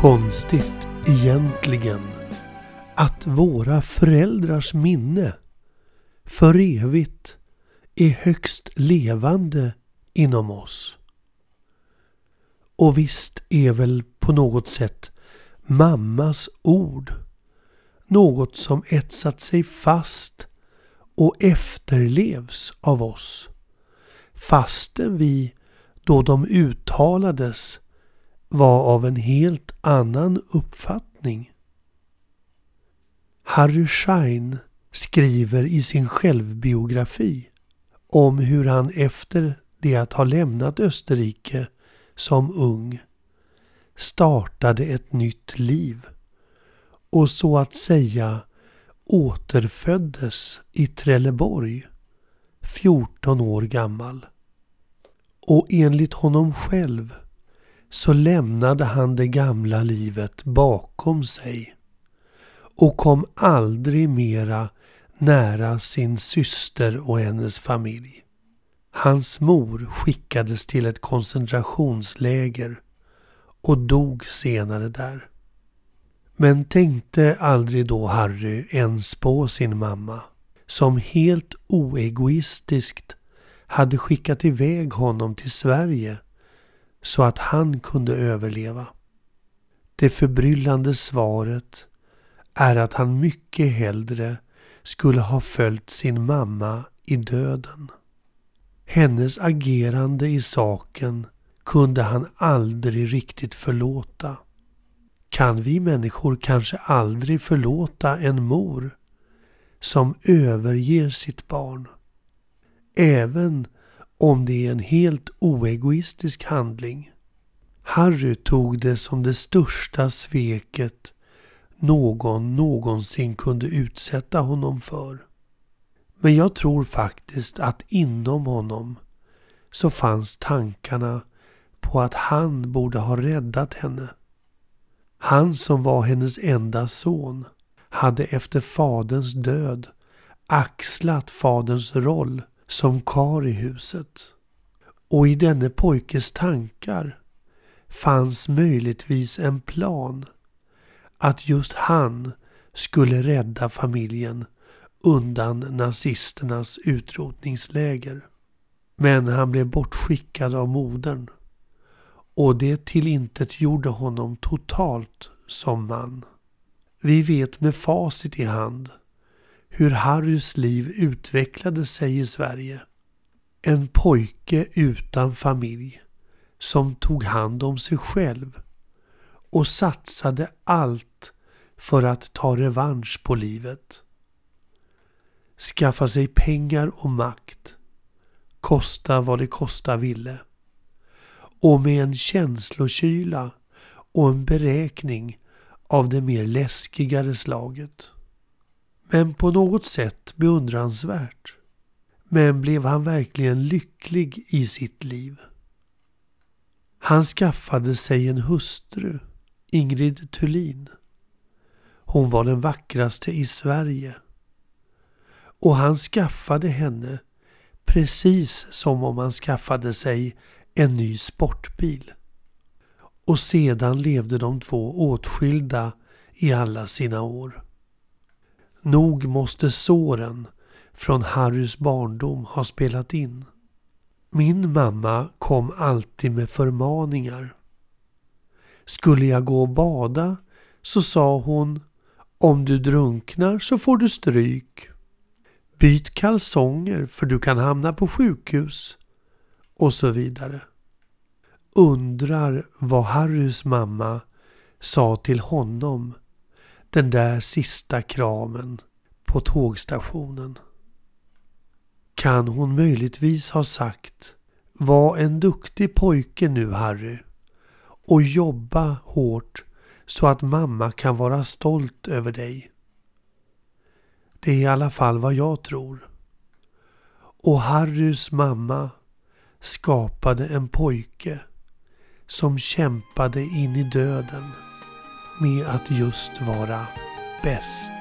Konstigt egentligen att våra föräldrars minne för evigt är högst levande inom oss. Och visst är väl på något sätt mammas ord något som etsat sig fast och efterlevs av oss. Fastän vi, då de uttalades, var av en helt annan uppfattning. Harry Schein skriver i sin självbiografi om hur han efter det att ha lämnat Österrike som ung startade ett nytt liv och så att säga återföddes i Trelleborg 14 år gammal. Och enligt honom själv så lämnade han det gamla livet bakom sig och kom aldrig mera nära sin syster och hennes familj. Hans mor skickades till ett koncentrationsläger och dog senare där. Men tänkte aldrig då Harry ens på sin mamma som helt oegoistiskt hade skickat iväg honom till Sverige så att han kunde överleva. Det förbryllande svaret är att han mycket hellre skulle ha följt sin mamma i döden. Hennes agerande i saken kunde han aldrig riktigt förlåta. Kan vi människor kanske aldrig förlåta en mor som överger sitt barn? Även om det är en helt oegoistisk handling. Harry tog det som det största sveket någon någonsin kunde utsätta honom för. Men jag tror faktiskt att inom honom så fanns tankarna på att han borde ha räddat henne. Han som var hennes enda son hade efter faderns död axlat faderns roll som kar i huset. Och i denne pojkes tankar fanns möjligtvis en plan att just han skulle rädda familjen undan nazisternas utrotningsläger. Men han blev bortskickad av modern och det tillintet gjorde honom totalt som man. Vi vet med facit i hand hur Harrys liv utvecklade sig i Sverige. En pojke utan familj som tog hand om sig själv och satsade allt för att ta revansch på livet. Skaffa sig pengar och makt, kosta vad det kosta ville. Och med en känslokyla och en beräkning av det mer läskigare slaget. Men på något sätt beundransvärt. Men blev han verkligen lycklig i sitt liv? Han skaffade sig en hustru Ingrid Thulin. Hon var den vackraste i Sverige. Och han skaffade henne precis som om han skaffade sig en ny sportbil. Och sedan levde de två åtskilda i alla sina år. Nog måste såren från Harrys barndom ha spelat in. Min mamma kom alltid med förmaningar. Skulle jag gå och bada så sa hon Om du drunknar så får du stryk. Byt kalsonger för du kan hamna på sjukhus. Och så vidare. Undrar vad Harrys mamma sa till honom den där sista kramen på tågstationen. Kan hon möjligtvis ha sagt Var en duktig pojke nu Harry och jobba hårt så att mamma kan vara stolt över dig. Det är i alla fall vad jag tror. Och Harrys mamma skapade en pojke som kämpade in i döden med att just vara bäst.